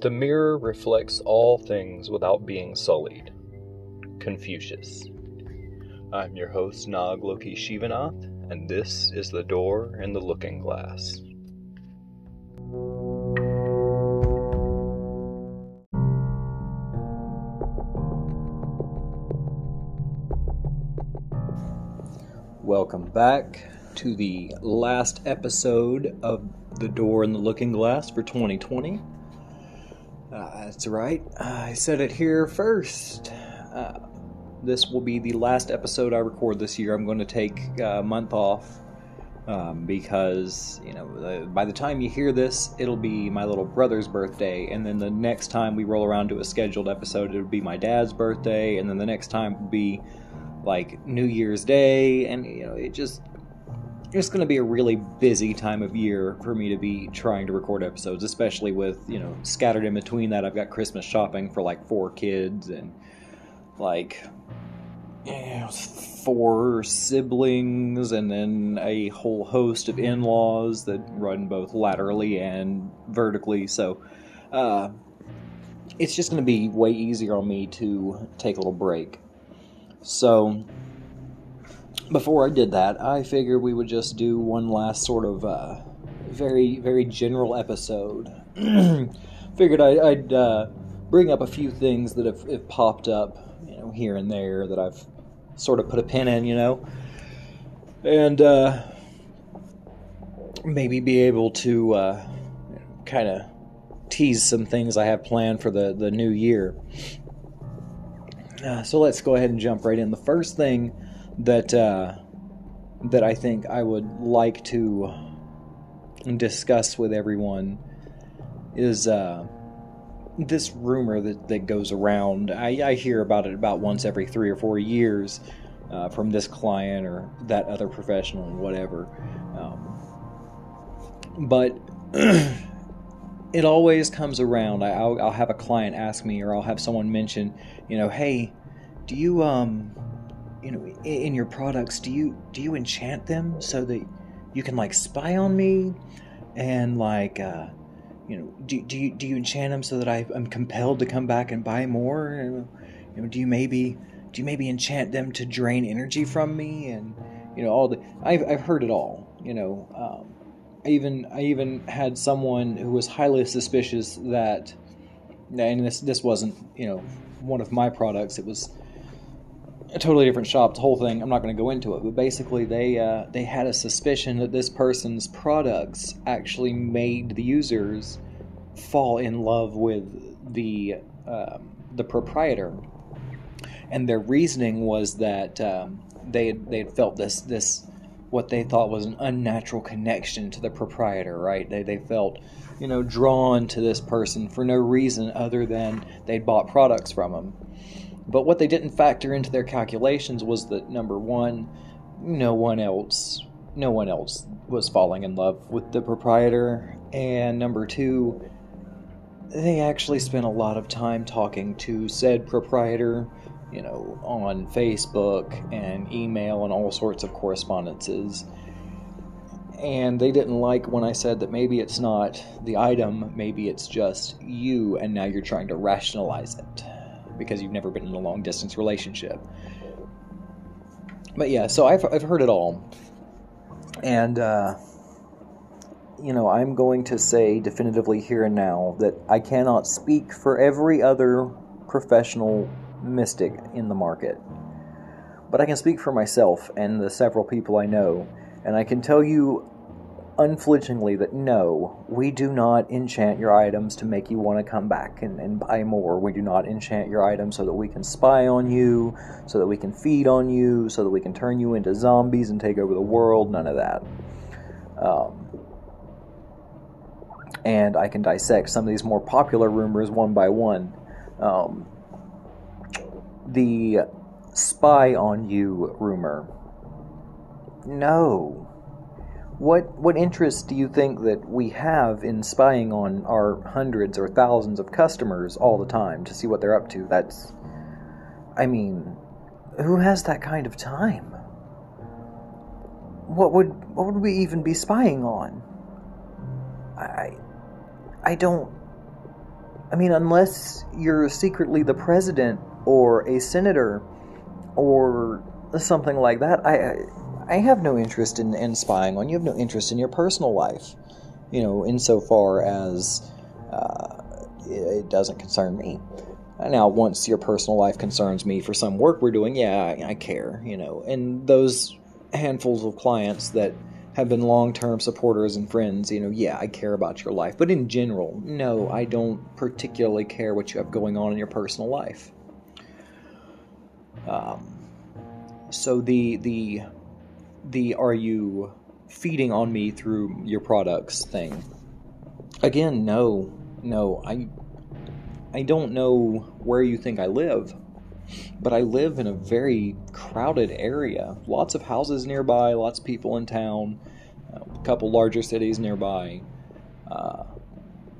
The mirror reflects all things without being sullied. Confucius. I'm your host, Nag Loki Shivanath, and this is The Door in the Looking Glass. Welcome back to the last episode of The Door in the Looking Glass for 2020. That's right, I said it here first. Uh, this will be the last episode I record this year. I'm going to take a month off um, because, you know, by the time you hear this, it'll be my little brother's birthday, and then the next time we roll around to a scheduled episode, it'll be my dad's birthday, and then the next time will be like New Year's Day, and you know, it just it's going to be a really busy time of year for me to be trying to record episodes, especially with you know scattered in between that I've got Christmas shopping for like four kids and like you know, four siblings, and then a whole host of in-laws that run both laterally and vertically. So. Uh, it's just going to be way easier on me to take a little break. So, before I did that, I figured we would just do one last sort of uh, very, very general episode. figured I, would uh, bring up a few things that have, have, popped up, you know, here and there that I've sort of put a pin in, you know, and uh, maybe be able to uh, kind of tease some things I have planned for the, the new year. Uh, so let's go ahead and jump right in. The first thing that uh, that I think I would like to discuss with everyone is uh, this rumor that, that goes around. I, I, hear about it about once every three or four years uh, from this client or that other professional, whatever. Um, but it always comes around. I, will I'll have a client ask me, or I'll have someone mention, you know, hey, do you um, you know, in your products, do you do you enchant them so that you can like spy on me, and like, uh, you know, do do you do you enchant them so that I, am compelled to come back and buy more? and, You know, do you maybe do you maybe enchant them to drain energy from me and you know all the I've I've heard it all. You know. Um, I even I even had someone who was highly suspicious that, and this this wasn't you know one of my products. It was a totally different shop. The whole thing. I'm not going to go into it, but basically they uh, they had a suspicion that this person's products actually made the users fall in love with the um, the proprietor, and their reasoning was that um, they they had felt this this what they thought was an unnatural connection to the proprietor, right? They, they felt, you know, drawn to this person for no reason other than they'd bought products from him. But what they didn't factor into their calculations was that number one, no one else, no one else was falling in love with the proprietor, and number two, they actually spent a lot of time talking to said proprietor you know, on Facebook and email and all sorts of correspondences. And they didn't like when I said that maybe it's not the item, maybe it's just you, and now you're trying to rationalize it because you've never been in a long distance relationship. But yeah, so I've, I've heard it all. And, uh, you know, I'm going to say definitively here and now that I cannot speak for every other professional mystic in the market. But I can speak for myself and the several people I know, and I can tell you unflinchingly that no, we do not enchant your items to make you want to come back and, and buy more. We do not enchant your items so that we can spy on you, so that we can feed on you, so that we can turn you into zombies and take over the world. None of that. Um, and I can dissect some of these more popular rumors one by one. Um, the spy on you rumor. No. What what interest do you think that we have in spying on our hundreds or thousands of customers all the time to see what they're up to? That's I mean, who has that kind of time? What would what would we even be spying on? I I don't I mean, unless you're secretly the president or a senator or something like that, I I have no interest in, in spying on you. I have no interest in your personal life, you know, insofar as uh, it, it doesn't concern me. Now, once your personal life concerns me for some work we're doing, yeah, I, I care, you know. And those handfuls of clients that have been long term supporters and friends, you know, yeah, I care about your life. But in general, no, I don't particularly care what you have going on in your personal life. Um, so the the the are you feeding on me through your products thing? Again, no, no, I I don't know where you think I live, but I live in a very crowded area. Lots of houses nearby, lots of people in town, a couple larger cities nearby. Uh,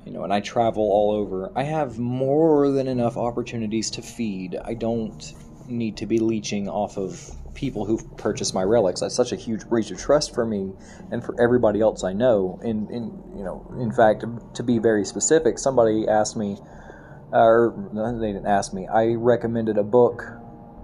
you know, and I travel all over. I have more than enough opportunities to feed. I don't need to be leeching off of people who've purchased my relics. That's such a huge breach of trust for me and for everybody else I know. In, in you know, in fact, to be very specific, somebody asked me or they didn't ask me. I recommended a book,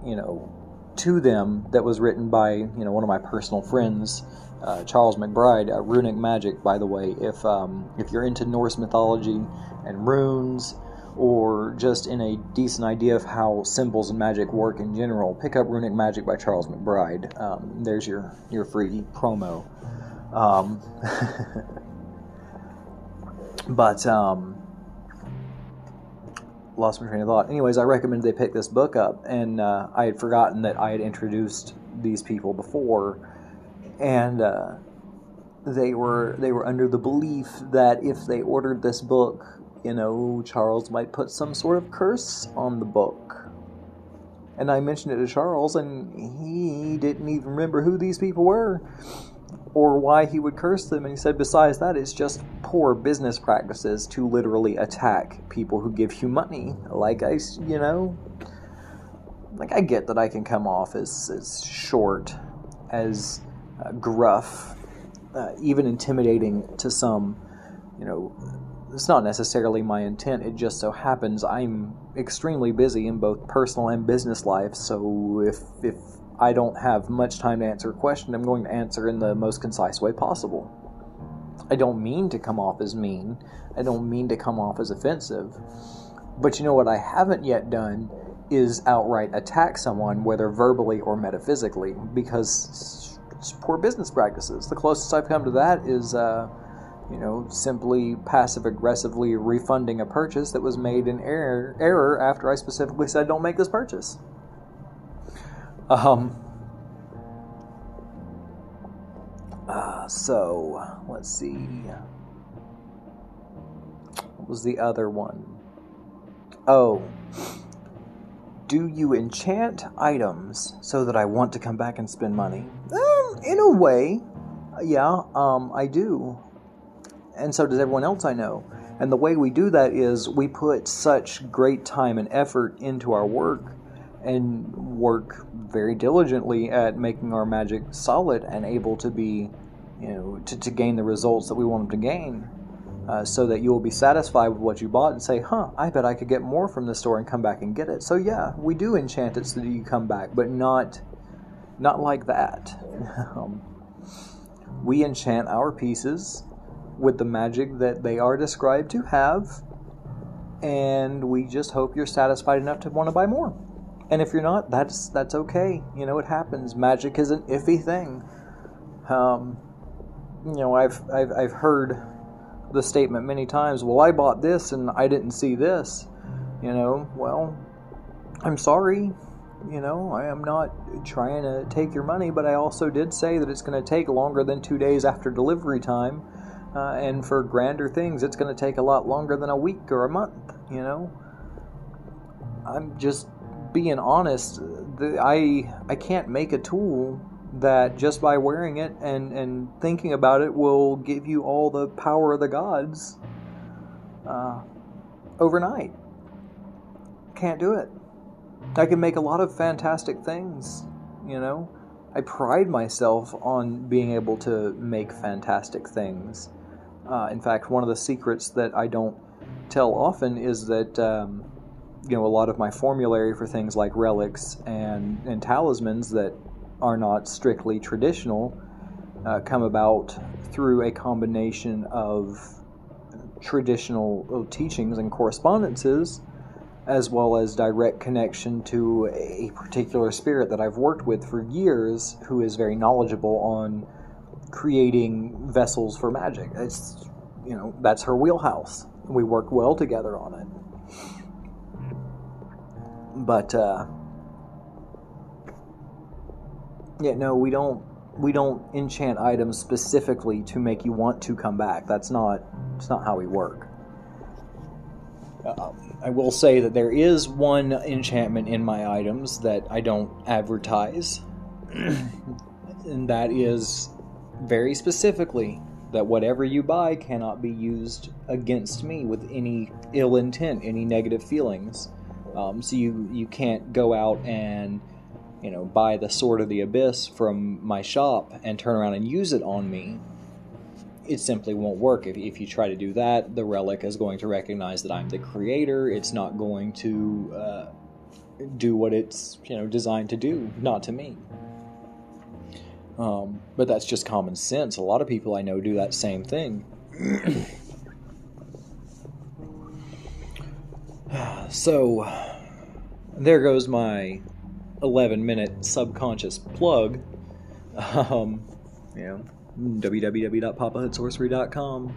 you know, to them that was written by you know one of my personal friends, uh, Charles McBride. Uh, Runic Magic, by the way. If um, if you're into Norse mythology and runes, or just in a decent idea of how symbols and magic work in general, pick up Runic Magic by Charles McBride. Um, there's your your free promo. Um, but um, lost my train of thought. Anyways, I recommend they pick this book up, and uh, I had forgotten that I had introduced these people before, and uh, they were they were under the belief that if they ordered this book, you know, Charles might put some sort of curse on the book. And I mentioned it to Charles, and he didn't even remember who these people were or why he would curse them. And he said, besides that, it's just poor business practices to literally attack people who give you money. Like, I, you know, like I get that I can come off as, as short, as uh, gruff, uh, even intimidating to some. You know, it's not necessarily my intent. It just so happens I'm extremely busy in both personal and business life. So if if I don't have much time to answer a question, I'm going to answer in the most concise way possible. I don't mean to come off as mean. I don't mean to come off as offensive. But you know what I haven't yet done is outright attack someone, whether verbally or metaphysically, because it's poor business practices. The closest I've come to that is, uh, you know, simply passive aggressively refunding a purchase that was made in error, error after I specifically said, don't make this purchase. Um, uh, so, let's see. What was the other one? Oh. Do you enchant items so that I want to come back and spend money? Um, in a way, yeah, um, I do. And so does everyone else I know. And the way we do that is we put such great time and effort into our work and work very diligently at making our magic solid and able to be, you know, to, to gain the results that we want them to gain. Uh, so that you will be satisfied with what you bought and say, huh, I bet I could get more from the store and come back and get it. So yeah, we do enchant it so that you come back, but not not like that. um, we enchant our pieces with the magic that they are described to have, and we just hope you're satisfied enough to want to buy more. And if you're not, that's that's okay. You know, it happens. Magic is an iffy thing. Um, you know, I've, I've I've heard the statement many times. Well, I bought this and I didn't see this. You know, well, I'm sorry. You know, I am not trying to take your money, but I also did say that it's going to take longer than two days after delivery time. Uh, and for grander things, it's going to take a lot longer than a week or a month, you know? I'm just being honest, the, I I can't make a tool that just by wearing it and and thinking about it will give you all the power of the gods uh, overnight. Can't do it. I can make a lot of fantastic things, you know. I pride myself on being able to make fantastic things. Uh, in fact, one of the secrets that I don't tell often is that um, you know a lot of my formulary for things like relics and and talismans that are not strictly traditional uh, come about through a combination of traditional uh, teachings and correspondences as well as direct connection to a particular spirit that I've worked with for years who is very knowledgeable on creating vessels for magic. It's you know, that's her wheelhouse. We work well together on it. But uh yeah, no, we don't we don't enchant items specifically to make you want to come back. That's not it's not how we work. Um, I will say that there is one enchantment in my items that I don't advertise, and that is very specifically that whatever you buy cannot be used against me with any ill intent, any negative feelings. Um, so you you can't go out and you know buy the sword of the abyss from my shop and turn around and use it on me it simply won't work. If, if you try to do that, the relic is going to recognize that I'm the creator. It's not going to uh, do what it's you know designed to do, not to me. Um, but that's just common sense. A lot of people I know do that same thing. so there goes my 11 minute subconscious plug. Um, yeah www.papahoodsorcery.com.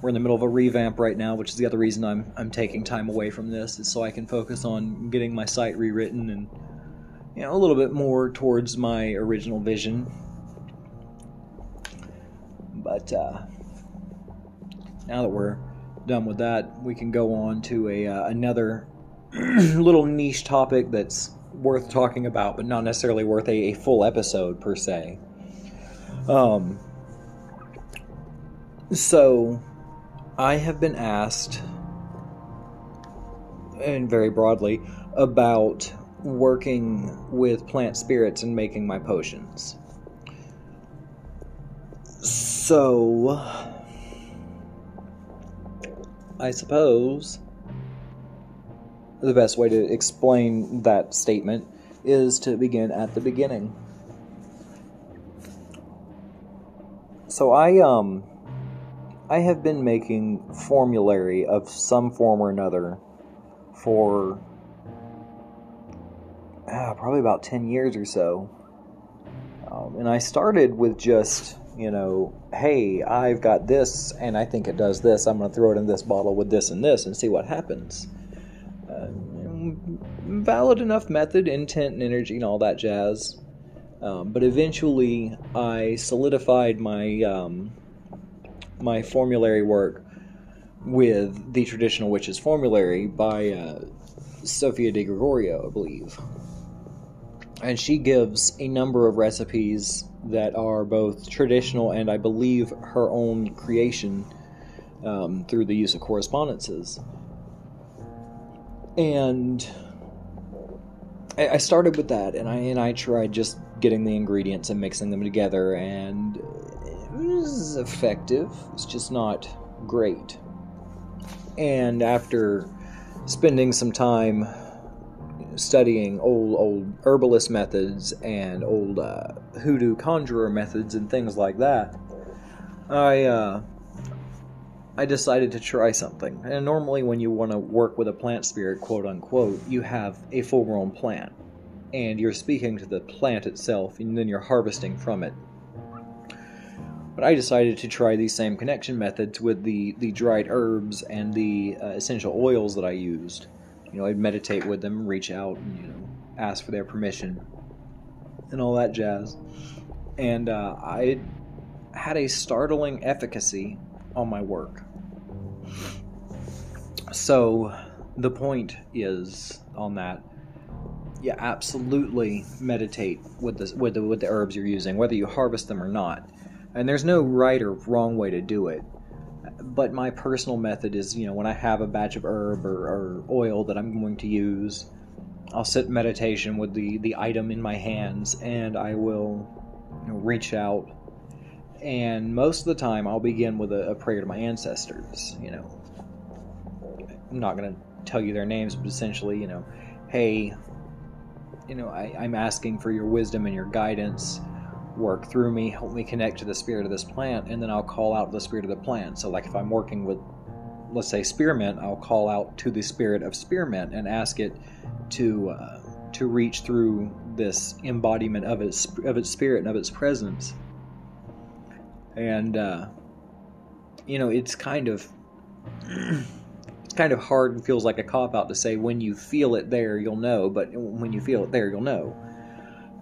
We're in the middle of a revamp right now, which is the other reason I'm I'm taking time away from this, is so I can focus on getting my site rewritten and you know a little bit more towards my original vision. But uh, now that we're done with that, we can go on to a uh, another little niche topic that's worth talking about, but not necessarily worth a, a full episode per se. Um, so, I have been asked, and very broadly, about working with plant spirits and making my potions. So, I suppose the best way to explain that statement is to begin at the beginning. So I um I have been making formulary of some form or another for probably about 10 years or so. Um, and I started with just, you know, hey, I've got this and I think it does this. I'm going to throw it in this bottle with this and this and see what happens. Uh, valid enough method, intent and energy and all that jazz. Um, but eventually, I solidified my um, my formulary work with the traditional witches formulary by uh, Sophia diGregorio, I believe. And she gives a number of recipes that are both traditional and I believe her own creation um, through the use of correspondences. And I started with that, and I and I tried just getting the ingredients and mixing them together, and it was effective. It's just not great. And after spending some time studying old old herbalist methods and old uh, hoodoo conjurer methods and things like that, I uh, I decided to try something. And normally, when you want to work with a plant spirit, quote unquote, you have a full grown plant. And you're speaking to the plant itself, and then you're harvesting from it. But I decided to try these same connection methods with the, the dried herbs and the uh, essential oils that I used. You know, I'd meditate with them, reach out, and, you know, ask for their permission, and all that jazz. And uh, I had a startling efficacy on my work. So the point is on that yeah, absolutely meditate with the with the with the herbs you're using, whether you harvest them or not. And there's no right or wrong way to do it. But my personal method is, you know, when I have a batch of herb or, or oil that I'm going to use, I'll sit meditation with the the item in my hands, and I will you know, reach out and most of the time I'll begin with a, a prayer to my ancestors, you know. I'm not going to tell you their names, but essentially, you know, hey, you know, I, I'm asking for your wisdom and your guidance. Work through me, help me connect to the spirit of this plant, and then I'll call out the spirit of the plant. So, like if I'm working with, let's say, spearmint, I'll call out to the spirit of spearmint and ask it to uh, to reach through this embodiment of its of its spirit and of its presence. And uh, you know, it's kind of it's kind of hard and feels like a cop out to say when you feel it there, you'll know. But when you feel it there, you'll know.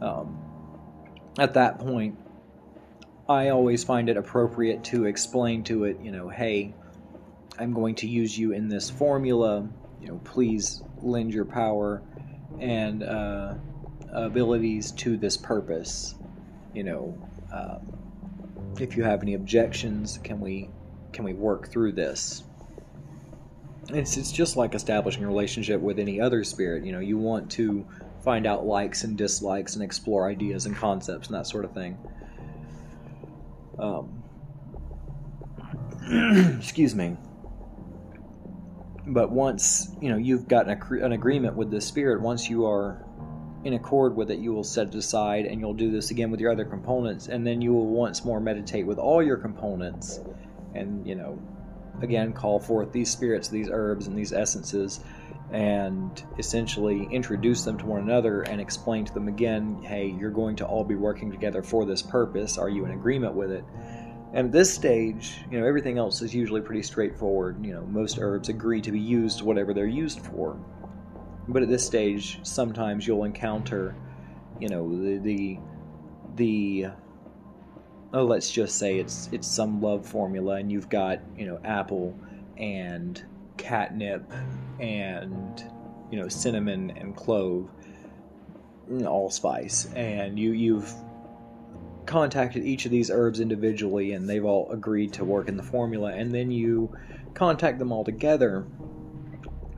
Um, at that point, I always find it appropriate to explain to it, you know, hey, I'm going to use you in this formula. You know, please lend your power and uh, abilities to this purpose. You know, um, if you have any objections, can we can we work through this? It's it's just like establishing a relationship with any other spirit. You know, you want to find out likes and dislikes and explore ideas and concepts and that sort of thing. Um, excuse me. But once you know you've got an, an agreement with the spirit, once you are in accord with it, you will set it aside and you'll do this again with your other components, and then you will once more meditate with all your components, and you know, again, call forth these spirits, these herbs, and these essences, and essentially introduce them to one another and explain to them again hey, you're going to all be working together for this purpose. Are you in agreement with it? And at this stage, you know, everything else is usually pretty straightforward. You know, most herbs agree to be used whatever they're used for. But at this stage, sometimes you'll encounter, you know, the the, the oh, let's just say it's it's some love formula, and you've got you know apple and catnip and you know cinnamon and clove, and allspice, and you you've contacted each of these herbs individually, and they've all agreed to work in the formula, and then you contact them all together.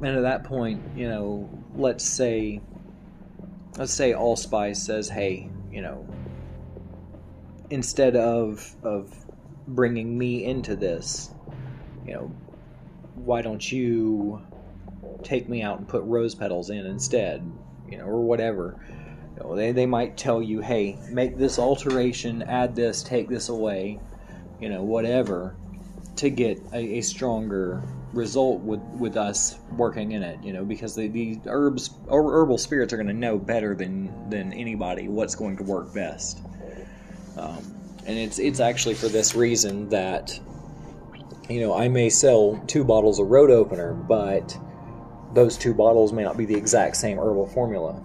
And at that point, you know, let's say, let's say Allspice says, "Hey, you know, instead of of bringing me into this, you know, why don't you take me out and put rose petals in instead, you know, or whatever." You know, they they might tell you, "Hey, make this alteration, add this, take this away, you know, whatever." to get a, a stronger result with with us working in it you know because the, the herbs or herbal spirits are going to know better than than anybody what's going to work best um, and it's it's actually for this reason that you know I may sell two bottles of road opener but those two bottles may not be the exact same herbal formula.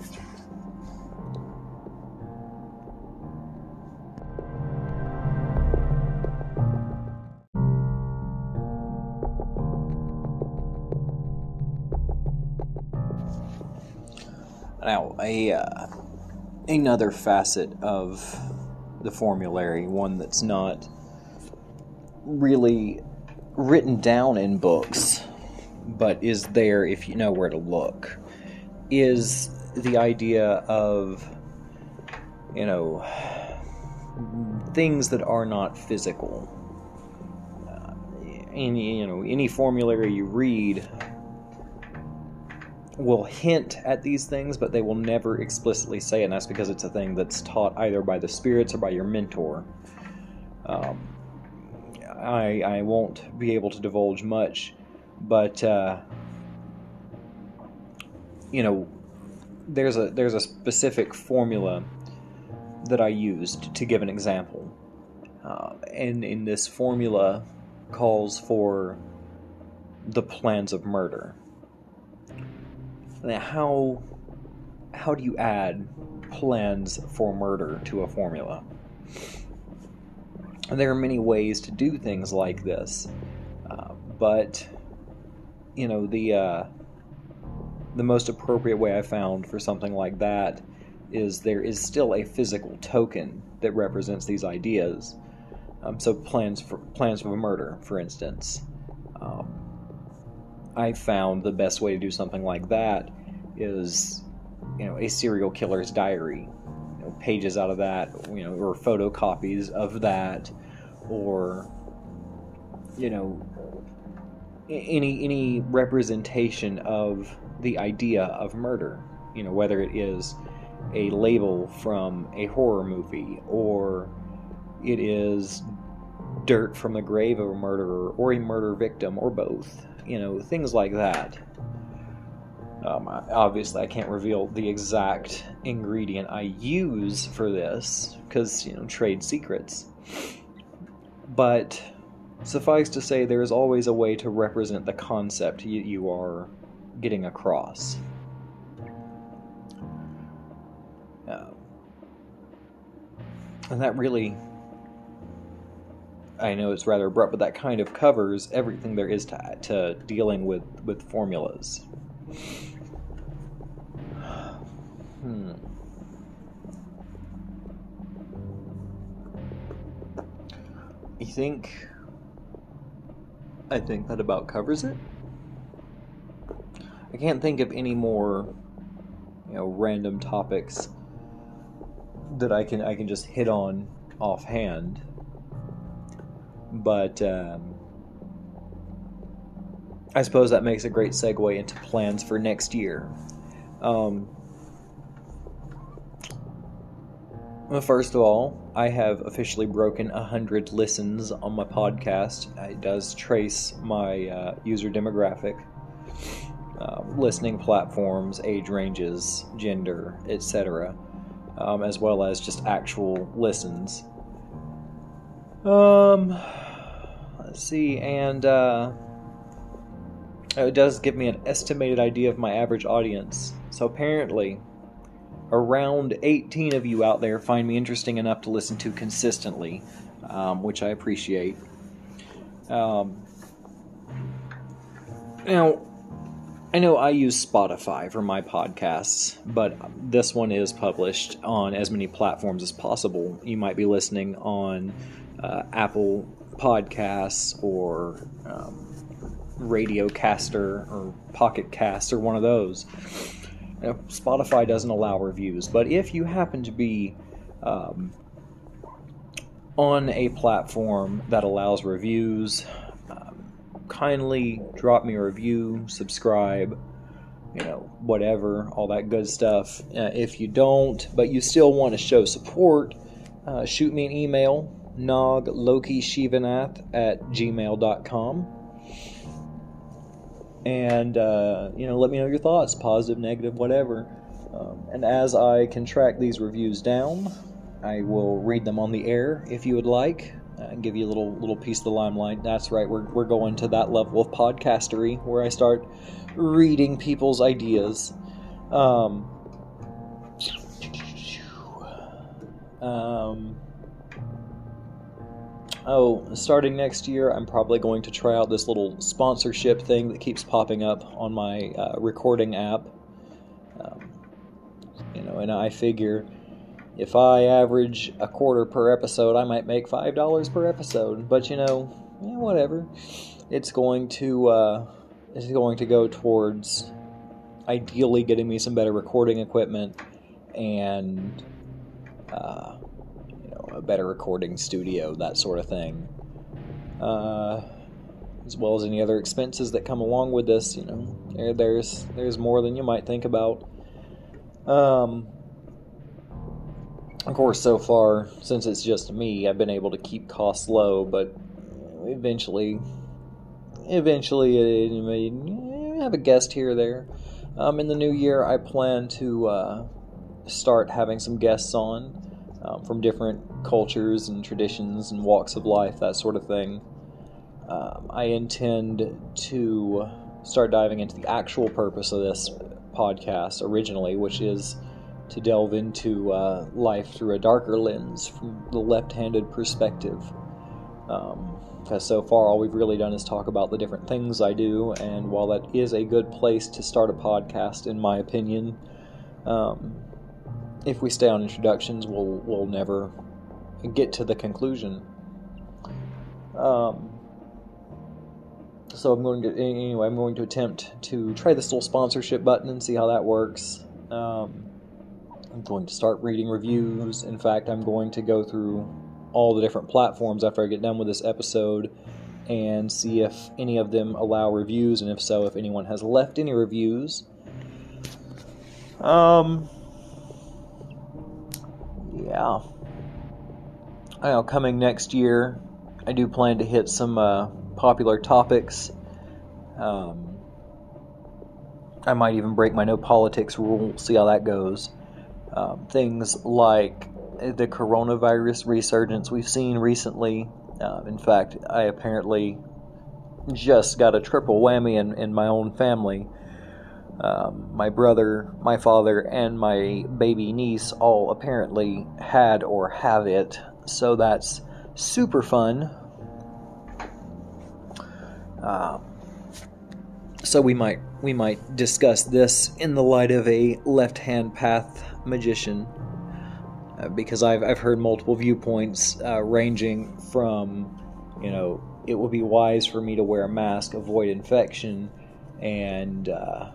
Now, a uh, another facet of the formulary, one that's not really written down in books, but is there if you know where to look, is the idea of you know things that are not physical. Uh, any you know any formulary you read will hint at these things, but they will never explicitly say it, and that's because it's a thing that's taught either by the spirits or by your mentor. Um, I, I won't be able to divulge much, but uh, you know, there's a there's a specific formula that I used to give an example, uh, and in this formula calls for the plans of murder. Now, how how do you add plans for murder to a formula? There are many ways to do things like this, uh, but you know the uh, the most appropriate way I found for something like that is there is still a physical token that represents these ideas. Um, so plans for plans for murder, for instance. Um, I found the best way to do something like that is, you know, a serial killer's diary. Pages out of that, you know, or photocopies of that, or, you know, any any representation of the idea of murder. You know, whether it is a label from a horror movie or it is dirt from the grave of a murderer or a murder victim or both. You know, things like that. Um, obviously, I can't reveal the exact ingredient I use for this because, you know, trade secrets. But suffice to say, there is always a way to represent the concept you, you are getting across. Uh, and that really I know it's rather abrupt, but that kind of covers everything there is to, to dealing with, with formulas. Hmm. You think. I think that about covers it? I can't think of any more, you know, random topics that I can I can just hit on offhand but um, I suppose that makes a great segue into plans for next year. Um, well, first of all, I have officially broken 100 listens on my podcast. It does trace my uh, user demographic, uh, listening platforms, age ranges, gender, etc., um, as well as just actual listens. Um, let's see, and uh, it does give me an estimated idea of my average audience. So apparently, around 18 of you out there find me interesting enough to listen to consistently, um, which I appreciate. Um, now, I know I use Spotify for my podcasts, but this one is published on as many platforms as possible. You might be listening on uh, Apple Podcasts or um, Radiocaster or Pocket Cast or one of those. Now, Spotify doesn't allow reviews, but if you happen to be um, on a platform that allows reviews, um, kindly drop me a review, subscribe, you know, whatever, all that good stuff. Uh, if you don't, but you still want to show support, uh, shoot me an email noglokishivanath at gmail.com. And, uh, you know, let me know your thoughts, positive, negative, whatever. Um, and as I can track these reviews down, I will read them on the air if you would like and give you a little little piece of the limelight. That's right, we're, we're going to that level of podcastery where I start reading people's ideas. Um, um, oh, starting next year, I'm probably going to try out this little sponsorship thing that keeps popping up on my uh, recording app. Um, you know, and I figure if I average a quarter per episode, I might make five dollars per episode. But you know, yeah, whatever. It's going to uh, it's going to go towards ideally getting me some better recording equipment and uh, a better recording studio, that sort of thing. Uh, as well as any other expenses that come along with this, you know, there, there's there's more than you might think about. Um, of course, so far, since it's just me, I've been able to keep costs low, but eventually, eventually, uh, may have a guest here or there. Um, in the new year, I plan to uh, start having some guests on um, from different cultures and traditions and walks of life, that sort of thing. Um, I intend to start diving into the actual purpose of this podcast originally, which is to delve into uh, life through a darker lens from the left handed perspective. Um, because so far, all we've really done is talk about the different things I do, and while that is a good place to start a podcast, in my opinion, um, if we stay on introductions, we'll we'll never get to the conclusion. Um, so I'm going to anyway. I'm going to attempt to try this little sponsorship button and see how that works. Um, I'm going to start reading reviews. In fact, I'm going to go through all the different platforms after I get done with this episode and see if any of them allow reviews, and if so, if anyone has left any reviews. Um, yeah. I know coming next year, I do plan to hit some uh, popular topics. Um, I might even break my no politics rule, see how that goes. Um, things like the coronavirus resurgence we've seen recently. Uh, in fact, I apparently just got a triple whammy in, in my own family. Um, my brother, my father, and my baby niece all apparently had or have it, so that's super fun. Uh, so we might we might discuss this in the light of a left-hand path magician, uh, because I've I've heard multiple viewpoints uh, ranging from, you know, it would be wise for me to wear a mask, avoid infection, and uh,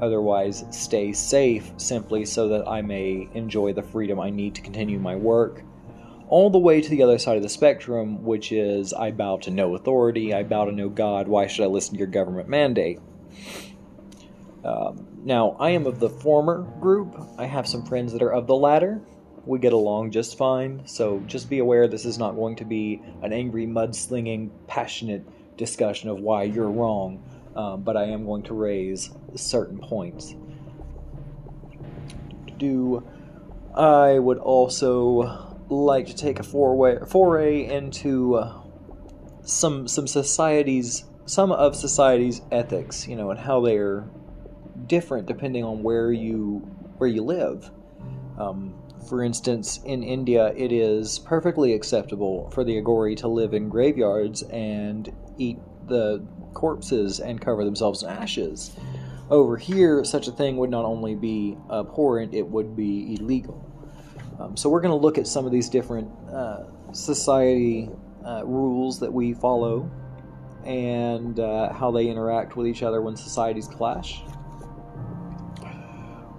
otherwise stay safe simply so that I may enjoy the freedom I need to continue my work. All the way to the other side of the spectrum, which is I bow to no authority, I bow to no God, why should I listen to your government mandate? Um, now, I am of the former group. I have some friends that are of the latter. We get along just fine, so just be aware this is not going to be an angry, mudslinging, passionate discussion of why you're wrong um, but I am going to raise certain points. Do I would also like to take a foray, foray into uh, some some societies, some of society's ethics, you know, and how they are different depending on where you where you live. Um, for instance, in India, it is perfectly acceptable for the Aghori to live in graveyards and eat the corpses and cover themselves in ashes. Over here, such a thing would not only be abhorrent, it would be illegal. Um, so, we're going to look at some of these different uh, society uh, rules that we follow and uh, how they interact with each other when societies clash.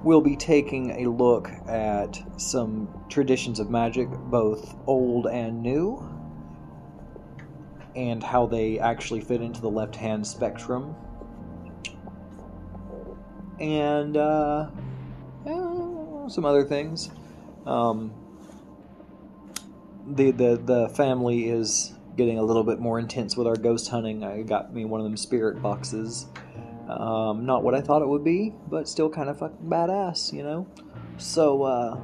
We'll be taking a look at some traditions of magic, both old and new and how they actually fit into the left hand spectrum. And uh, yeah, some other things. Um, the, the the family is getting a little bit more intense with our ghost hunting. I got me one of them spirit boxes. Um, not what I thought it would be, but still kind of fucking badass, you know. So uh,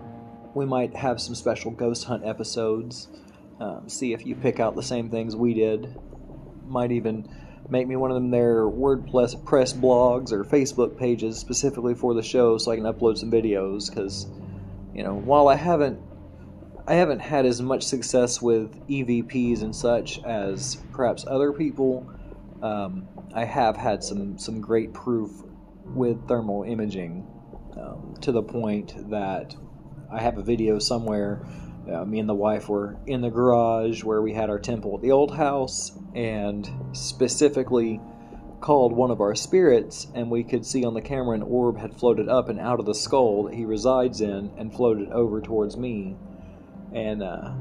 we might have some special ghost hunt episodes. Um, see if you pick out the same things we did. Might even make me one of them their WordPress press blogs or Facebook pages specifically for the show, so I can upload some videos. Because you know, while I haven't I haven't had as much success with EVPs and such as perhaps other people. Um, I have had some some great proof with thermal imaging um, to the point that I have a video somewhere uh, me and the wife were in the garage where we had our temple at the old house and specifically called one of our spirits and we could see on the camera an orb had floated up and out of the skull that he resides in and floated over towards me. And uh,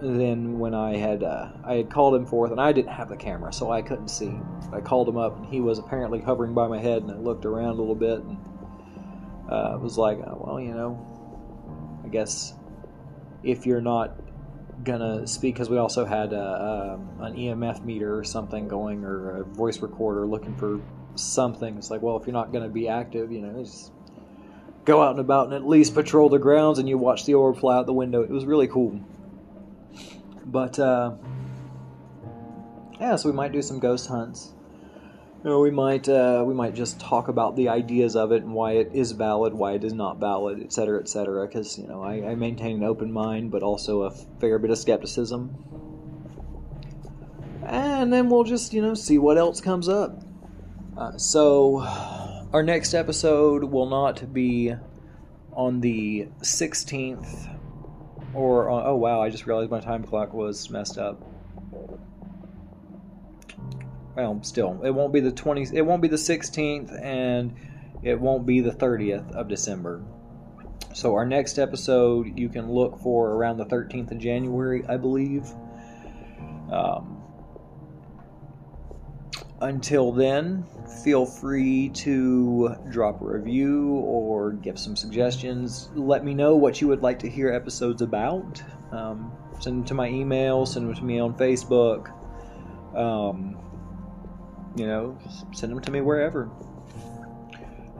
then when I had uh, I had called him forth and I didn't have the camera so I couldn't see I called him up and he was apparently hovering by my head and I looked around a little bit and uh, was like uh, well you know I guess if you're not gonna speak because we also had a, um, an EMF meter or something going or a voice recorder looking for something. It's like, well, if you're not gonna be active, you know, just go out and about and at least patrol the grounds and you watch the orb fly out the window. It was really cool. But uh, yeah, so we might do some ghost hunts. Know, we might uh, we might just talk about the ideas of it and why it is valid, why it is not valid, etc., etc. Because you know, I, I maintain an open mind, but also a fair bit of skepticism. And then we'll just you know see what else comes up. Uh, so, our next episode will not be on the 16th, or on, oh wow, I just realized my time clock was messed up well, still, it won't be the 20th, it won't be the 16th, and it won't be the 30th of December. So our next episode you can look for around the 13th of January, I believe. Um, until then, feel free to drop a review or give some suggestions. Let me know what you would like to hear episodes about. Um, send them to my email, send them to me on Facebook. Um, you know, send them to me wherever.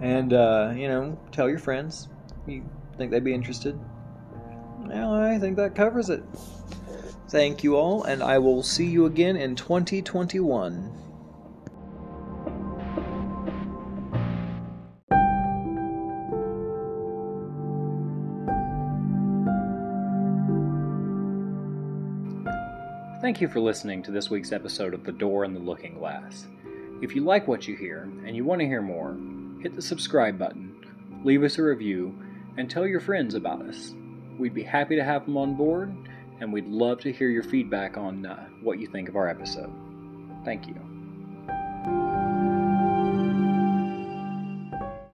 And, uh, you know, tell your friends you think they'd be interested. Well, I think that covers it. Thank you all, and I will see you again in 2021. Thank you for listening to this week's episode of The Door and the Looking Glass. If you like what you hear and you want to hear more, hit the subscribe button, leave us a review, and tell your friends about us. We'd be happy to have them on board, and we'd love to hear your feedback on uh, what you think of our episode. Thank you.